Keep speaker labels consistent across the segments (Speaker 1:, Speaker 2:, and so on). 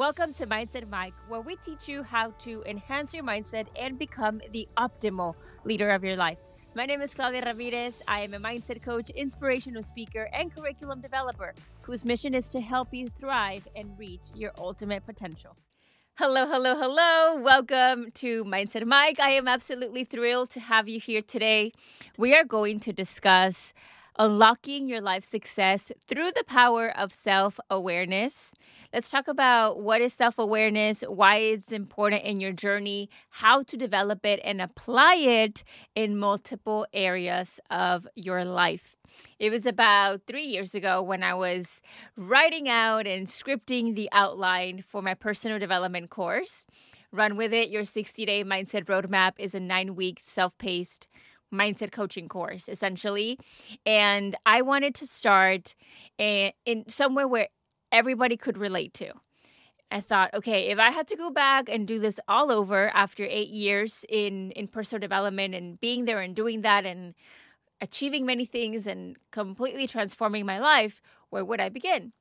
Speaker 1: Welcome to Mindset Mic, where we teach you how to enhance your mindset and become the optimal leader of your life. My name is Claudia Ramirez. I am a mindset coach, inspirational speaker, and curriculum developer whose mission is to help you thrive and reach your ultimate potential. Hello, hello, hello. Welcome to Mindset Mic. I am absolutely thrilled to have you here today. We are going to discuss unlocking your life success through the power of self awareness. Let's talk about what is self awareness, why it's important in your journey, how to develop it, and apply it in multiple areas of your life. It was about three years ago when I was writing out and scripting the outline for my personal development course. Run with it. Your 60 day mindset roadmap is a nine week self paced mindset coaching course essentially and i wanted to start in, in somewhere where everybody could relate to. I thought okay if i had to go back and do this all over after eight years in in personal development and being there and doing that and achieving many things and completely transforming my life where would i begin?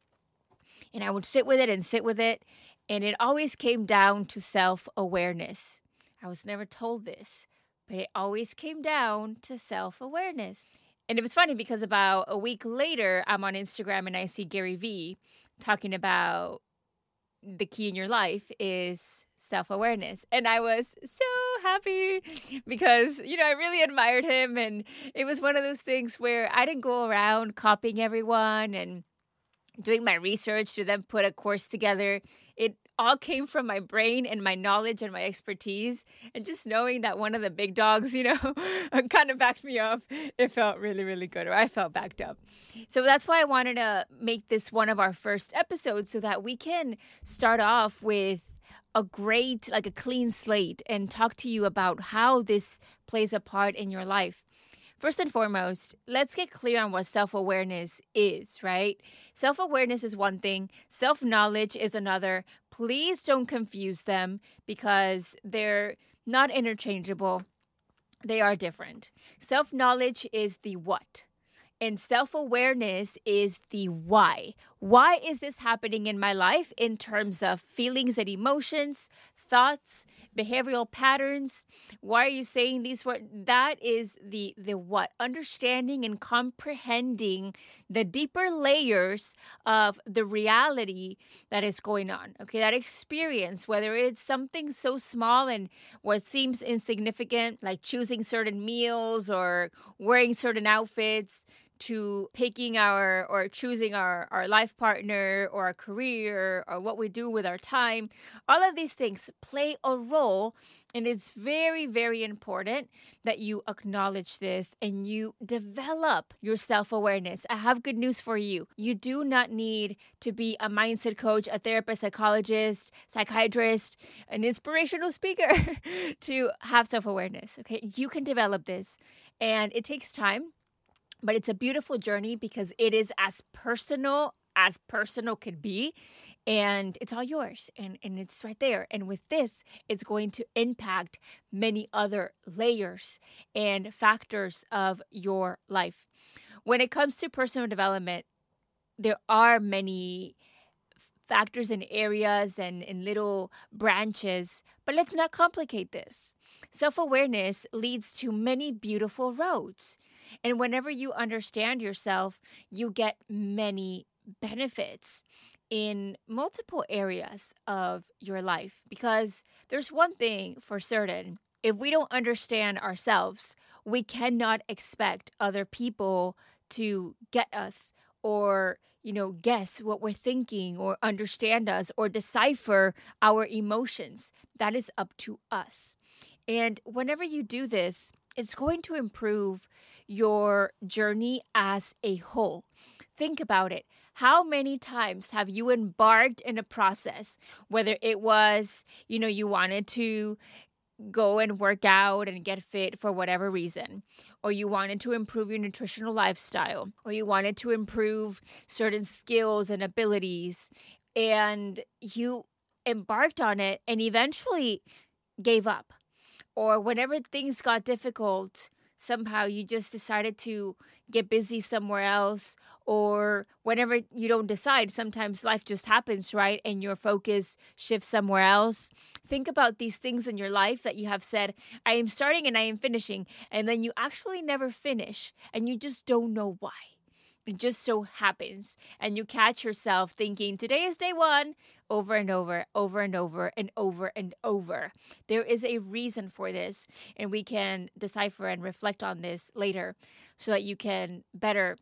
Speaker 1: And i would sit with it and sit with it and it always came down to self-awareness. I was never told this but it always came down to self awareness. And it was funny because about a week later, I'm on Instagram and I see Gary Vee talking about the key in your life is self awareness. And I was so happy because, you know, I really admired him. And it was one of those things where I didn't go around copying everyone and doing my research to then put a course together. All came from my brain and my knowledge and my expertise. And just knowing that one of the big dogs, you know, kind of backed me up, it felt really, really good, or I felt backed up. So that's why I wanted to make this one of our first episodes so that we can start off with a great, like a clean slate and talk to you about how this plays a part in your life. First and foremost, let's get clear on what self awareness is, right? Self awareness is one thing, self knowledge is another. Please don't confuse them because they're not interchangeable, they are different. Self knowledge is the what. And self awareness is the why. Why is this happening in my life in terms of feelings and emotions, thoughts, behavioral patterns? Why are you saying these words? That is the the what? Understanding and comprehending the deeper layers of the reality that is going on. Okay, that experience, whether it's something so small and what seems insignificant, like choosing certain meals or wearing certain outfits to picking our or choosing our, our life partner or a career or what we do with our time, all of these things play a role. And it's very, very important that you acknowledge this and you develop your self awareness. I have good news for you. You do not need to be a mindset coach, a therapist, psychologist, psychiatrist, an inspirational speaker to have self awareness. Okay. You can develop this, and it takes time but it's a beautiful journey because it is as personal as personal could be and it's all yours and, and it's right there. And with this it's going to impact many other layers and factors of your life. When it comes to personal development there are many factors and areas and, and little branches but let's not complicate this. Self-awareness leads to many beautiful roads and whenever you understand yourself, you get many benefits in multiple areas of your life. Because there's one thing for certain if we don't understand ourselves, we cannot expect other people to get us or you know guess what we're thinking or understand us or decipher our emotions that is up to us and whenever you do this it's going to improve your journey as a whole. Think about it. How many times have you embarked in a process, whether it was, you know, you wanted to go and work out and get fit for whatever reason, or you wanted to improve your nutritional lifestyle, or you wanted to improve certain skills and abilities, and you embarked on it and eventually gave up, or whenever things got difficult, somehow you just decided to get busy somewhere else or whenever you don't decide sometimes life just happens right and your focus shifts somewhere else. Think about these things in your life that you have said i am starting and i am finishing and then you actually never finish and you just don't know why it just so happens. And you catch yourself thinking, today is day one, over and over, over and over, and over and over. There is a reason for this. And we can decipher and reflect on this later so that you can better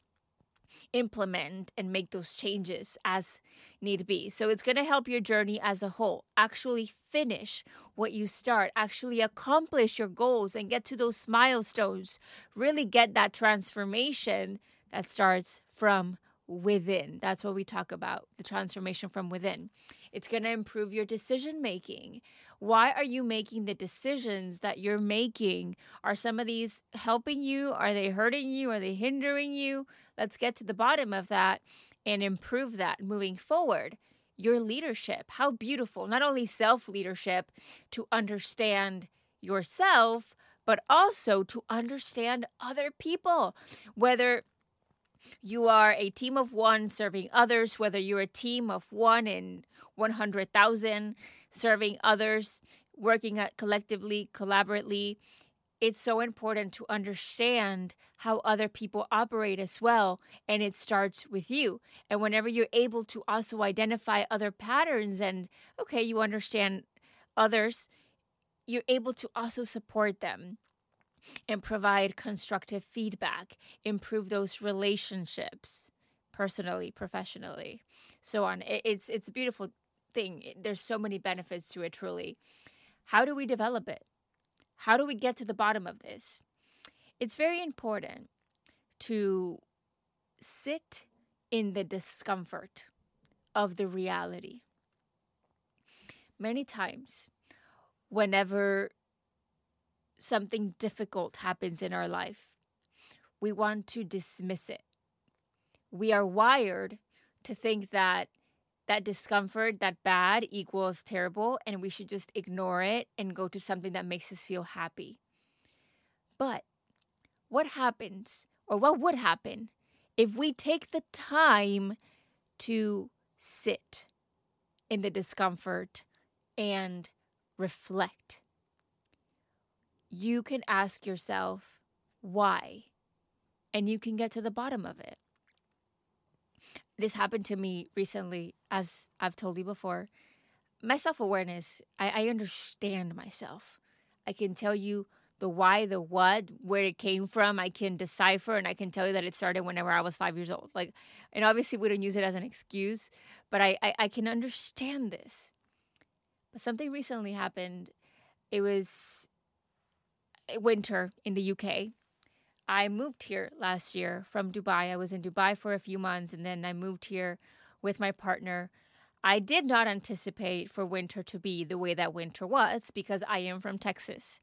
Speaker 1: implement and make those changes as need be. So it's going to help your journey as a whole. Actually finish what you start, actually accomplish your goals and get to those milestones. Really get that transformation that starts from within. That's what we talk about the transformation from within. It's going to improve your decision making. Why are you making the decisions that you're making? Are some of these helping you? Are they hurting you? Are they hindering you? Let's get to the bottom of that and improve that moving forward. Your leadership, how beautiful. Not only self leadership to understand yourself, but also to understand other people, whether you are a team of one serving others, whether you're a team of one in 100,000 serving others, working collectively, collaboratively. It's so important to understand how other people operate as well. And it starts with you. And whenever you're able to also identify other patterns and, okay, you understand others, you're able to also support them and provide constructive feedback, improve those relationships personally, professionally, so on. It's it's a beautiful thing. There's so many benefits to it truly. How do we develop it? How do we get to the bottom of this? It's very important to sit in the discomfort of the reality. Many times, whenever something difficult happens in our life, we want to dismiss it. We are wired to think that that discomfort, that bad equals terrible, and we should just ignore it and go to something that makes us feel happy. But what happens, or what would happen, if we take the time to sit in the discomfort and reflect? You can ask yourself why, and you can get to the bottom of it. This happened to me recently, as I've told you before. My self awareness, I, I understand myself. I can tell you the why, the what, where it came from. I can decipher and I can tell you that it started whenever I was five years old. Like, and obviously we don't use it as an excuse, but I, I, I can understand this. But something recently happened. It was winter in the UK. I moved here last year from Dubai. I was in Dubai for a few months and then I moved here with my partner. I did not anticipate for winter to be the way that winter was because I am from Texas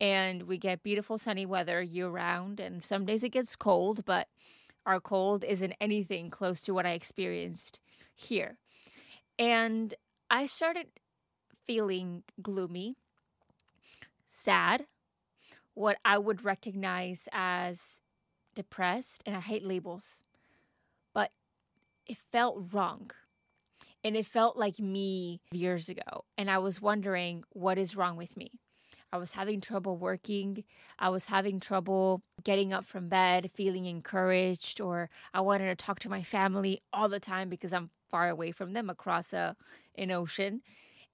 Speaker 1: and we get beautiful sunny weather year round and some days it gets cold, but our cold isn't anything close to what I experienced here. And I started feeling gloomy, sad, what I would recognize as depressed, and I hate labels, but it felt wrong. And it felt like me years ago. And I was wondering, what is wrong with me? I was having trouble working. I was having trouble getting up from bed, feeling encouraged, or I wanted to talk to my family all the time because I'm far away from them across a, an ocean.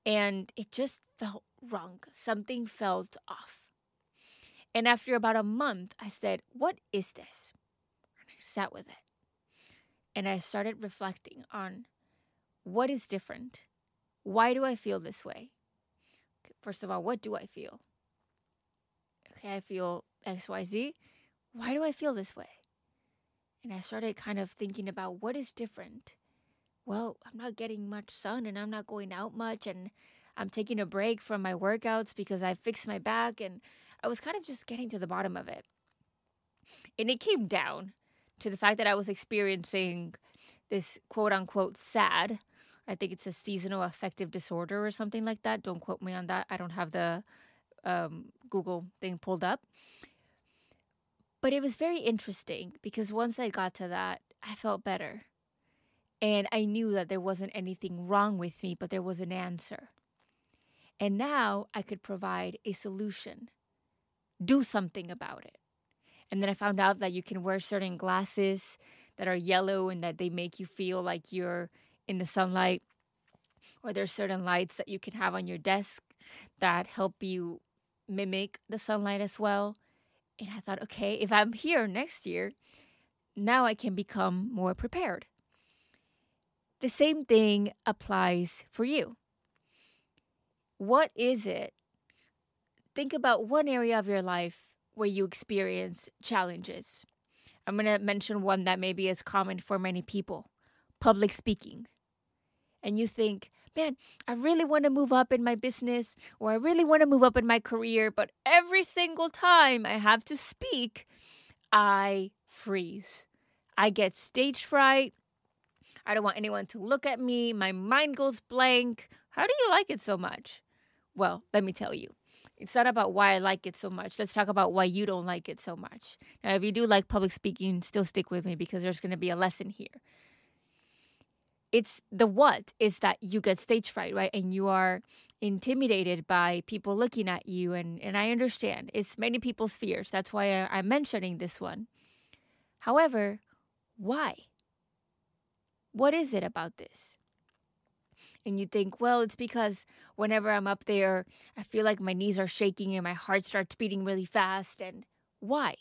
Speaker 1: And it just felt wrong. Something felt off. And after about a month, I said, What is this? And I sat with it. And I started reflecting on what is different? Why do I feel this way? First of all, what do I feel? Okay, I feel XYZ. Why do I feel this way? And I started kind of thinking about what is different. Well, I'm not getting much sun and I'm not going out much and I'm taking a break from my workouts because I fixed my back and I was kind of just getting to the bottom of it. And it came down to the fact that I was experiencing this quote unquote sad. I think it's a seasonal affective disorder or something like that. Don't quote me on that. I don't have the um, Google thing pulled up. But it was very interesting because once I got to that, I felt better. And I knew that there wasn't anything wrong with me, but there was an answer. And now I could provide a solution, do something about it. And then I found out that you can wear certain glasses that are yellow and that they make you feel like you're in the sunlight. Or there's certain lights that you can have on your desk that help you mimic the sunlight as well. And I thought, okay, if I'm here next year, now I can become more prepared. The same thing applies for you. What is it? Think about one area of your life where you experience challenges. I'm going to mention one that maybe is common for many people public speaking. And you think, man, I really want to move up in my business or I really want to move up in my career, but every single time I have to speak, I freeze. I get stage fright. I don't want anyone to look at me. My mind goes blank. How do you like it so much? Well, let me tell you. It's not about why I like it so much. Let's talk about why you don't like it so much. Now, if you do like public speaking, still stick with me because there's going to be a lesson here. It's the what is that you get stage fright, right? And you are intimidated by people looking at you. And, and I understand it's many people's fears. That's why I, I'm mentioning this one. However, why? What is it about this? And you think, well, it's because whenever I'm up there, I feel like my knees are shaking and my heart starts beating really fast. And why?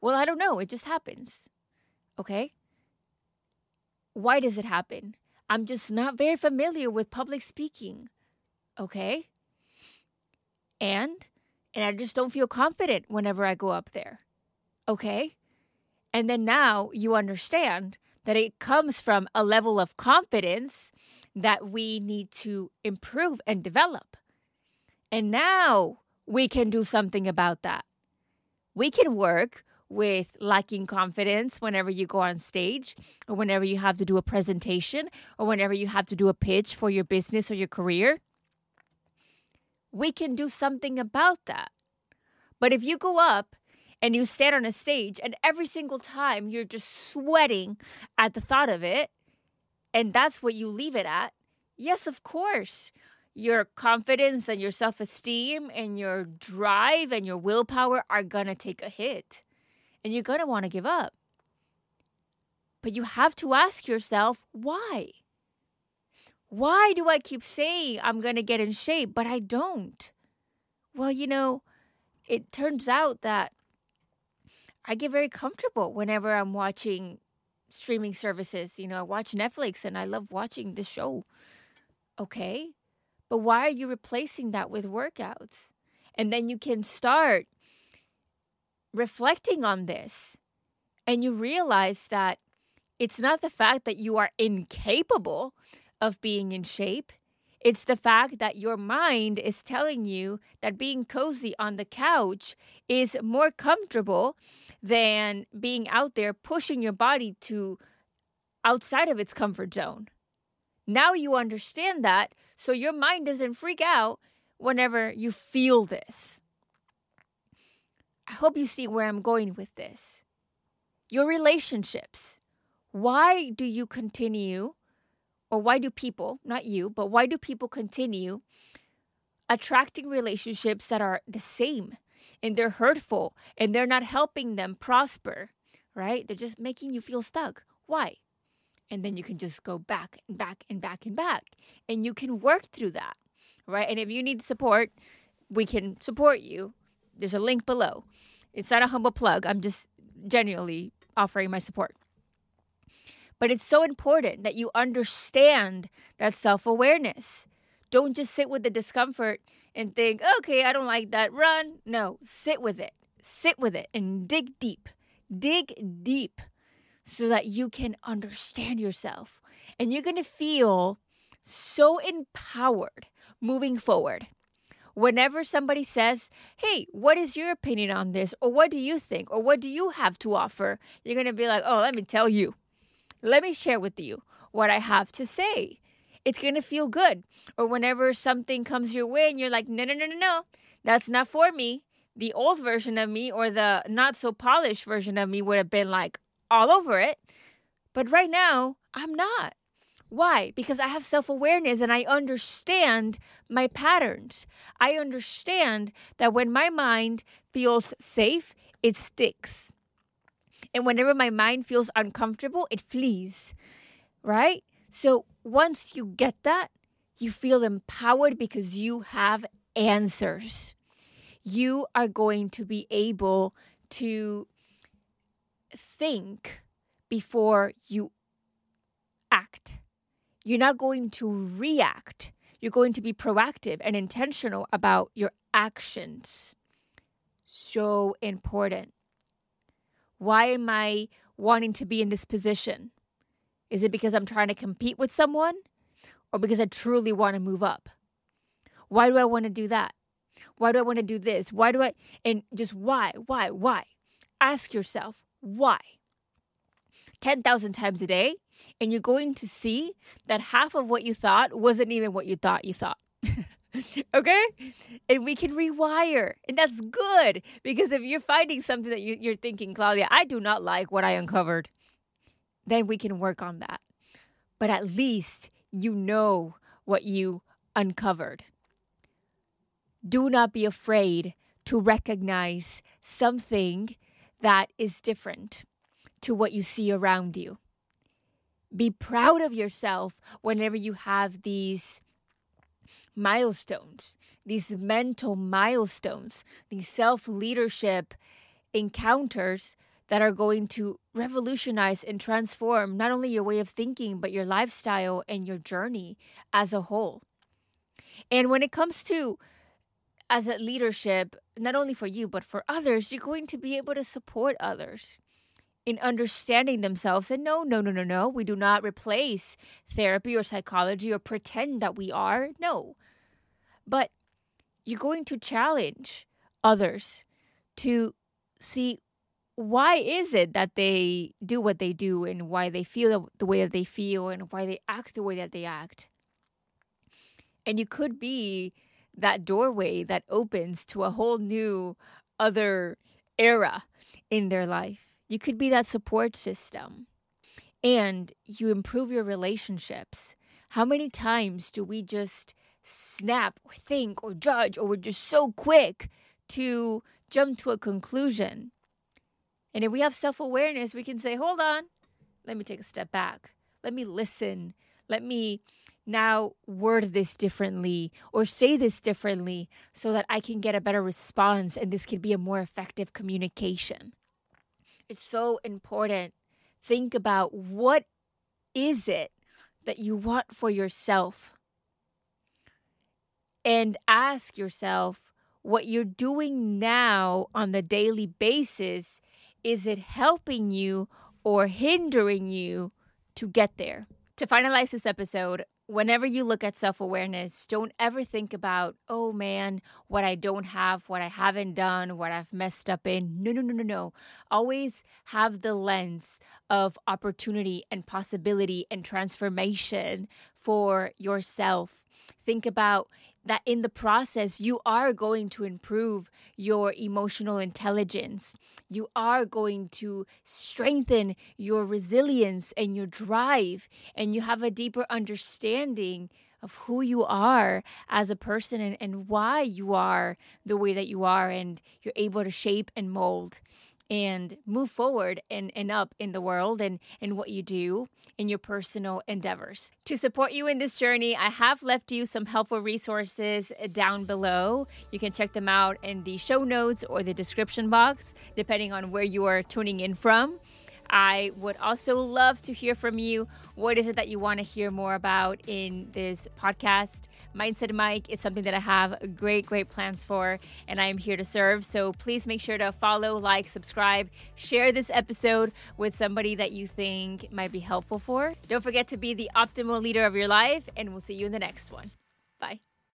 Speaker 1: Well, I don't know. It just happens. Okay? Why does it happen? I'm just not very familiar with public speaking. Okay? And and I just don't feel confident whenever I go up there. Okay? And then now you understand that it comes from a level of confidence that we need to improve and develop. And now we can do something about that. We can work with lacking confidence whenever you go on stage or whenever you have to do a presentation or whenever you have to do a pitch for your business or your career. We can do something about that. But if you go up and you stand on a stage and every single time you're just sweating at the thought of it, and that's what you leave it at, yes, of course, your confidence and your self esteem and your drive and your willpower are going to take a hit and you're going to want to give up. But you have to ask yourself, why? Why do I keep saying I'm going to get in shape, but I don't? Well, you know, it turns out that I get very comfortable whenever I'm watching streaming services. You know, I watch Netflix and I love watching the show. Okay. But why are you replacing that with workouts? And then you can start reflecting on this and you realize that it's not the fact that you are incapable of being in shape. It's the fact that your mind is telling you that being cozy on the couch is more comfortable than being out there pushing your body to outside of its comfort zone. Now you understand that, so your mind doesn't freak out whenever you feel this. I hope you see where I'm going with this. Your relationships. Why do you continue, or why do people, not you, but why do people continue attracting relationships that are the same and they're hurtful and they're not helping them prosper, right? They're just making you feel stuck. Why? And then you can just go back and back and back and back. And you can work through that, right? And if you need support, we can support you. There's a link below. It's not a humble plug. I'm just genuinely offering my support. But it's so important that you understand that self awareness. Don't just sit with the discomfort and think, okay, I don't like that. Run. No, sit with it. Sit with it and dig deep. Dig deep so that you can understand yourself. And you're going to feel so empowered moving forward. Whenever somebody says, Hey, what is your opinion on this? Or what do you think? Or what do you have to offer? You're going to be like, Oh, let me tell you. Let me share with you what I have to say. It's going to feel good. Or whenever something comes your way and you're like, No, no, no, no, no, that's not for me. the old version of me or the not so polished version of me would have been like all over it. But right now, I'm not. Why? Because I have self awareness and I understand my patterns. I understand that when my mind feels safe, it sticks. And whenever my mind feels uncomfortable, it flees. Right? So once you get that, you feel empowered because you have answers. You are going to be able to think before you act. You're not going to react. You're going to be proactive and intentional about your actions. So important. Why am I wanting to be in this position? Is it because I'm trying to compete with someone or because I truly want to move up? Why do I want to do that? Why do I want to do this? Why do I, and just why, why, why? Ask yourself, why? 10,000 times a day, and you're going to see that half of what you thought wasn't even what you thought you thought. okay? And we can rewire. And that's good because if you're finding something that you, are thinking, Claudia, I do not like what I uncovered, then we can work on that. But at least you know what you uncovered. Do not be afraid to recognize something that is different to what you see around you. Be proud of yourself whenever you have these milestones, these mental milestones, these self leadership encounters that are going to revolutionize and transform not only your way of thinking, but your lifestyle and your journey as a whole. And when it comes to as a leadership, not only for you, but for others, you're going to be able to support others in understanding themselves. And no, no, no, no, no, we do not replace therapy or psychology or pretend that we are. No. But you're going to challenge others to see why is it that they do what they do and why they feel the way that they feel and why they act the way that they act. And you could be that doorway that opens to a whole new other era in their life. You could be that support system. And you improve your relationships. How many times do we just snap or think or judge or we're just so quick to jump to a conclusion? And if we have self awareness, we can say, hold on, let me take a step back. Let me listen. Let me now word this differently or say this differently so that I can get a better response and this could be a more effective communication. It's so important. Think about what is it that you want for yourself? And ask yourself what you're doing now on the daily basis is it helping you or hindering you to get there? To finalize this episode, whenever you look at self awareness, don't ever think about, oh man, what I don't have, what I haven't done, what I've messed up in. No, no, no, no, no. Always have the lens of opportunity and possibility and transformation for yourself. Think about that in the process, you are going to improve your emotional intelligence. You are going to strengthen your resilience and your drive, and you have a deeper understanding of who you are as a person and, and why you are the way that you are, and you're able to shape and mold and move forward and, and up in the world and, and what you do in your personal endeavors. To support you in this journey, I have left you some helpful resources down below. You can check them out in the show notes or the description box, depending on where you are tuning in from. I would also love to hear from you. What is it that you want to hear more about in this podcast? Mindset Mic is something that I have great, great plans for, and I am here to serve. So please make sure to follow, like, subscribe, share this episode with somebody that you think might be helpful for. Don't forget to be the optimal leader of your life, and we'll see you in the next one. Bye.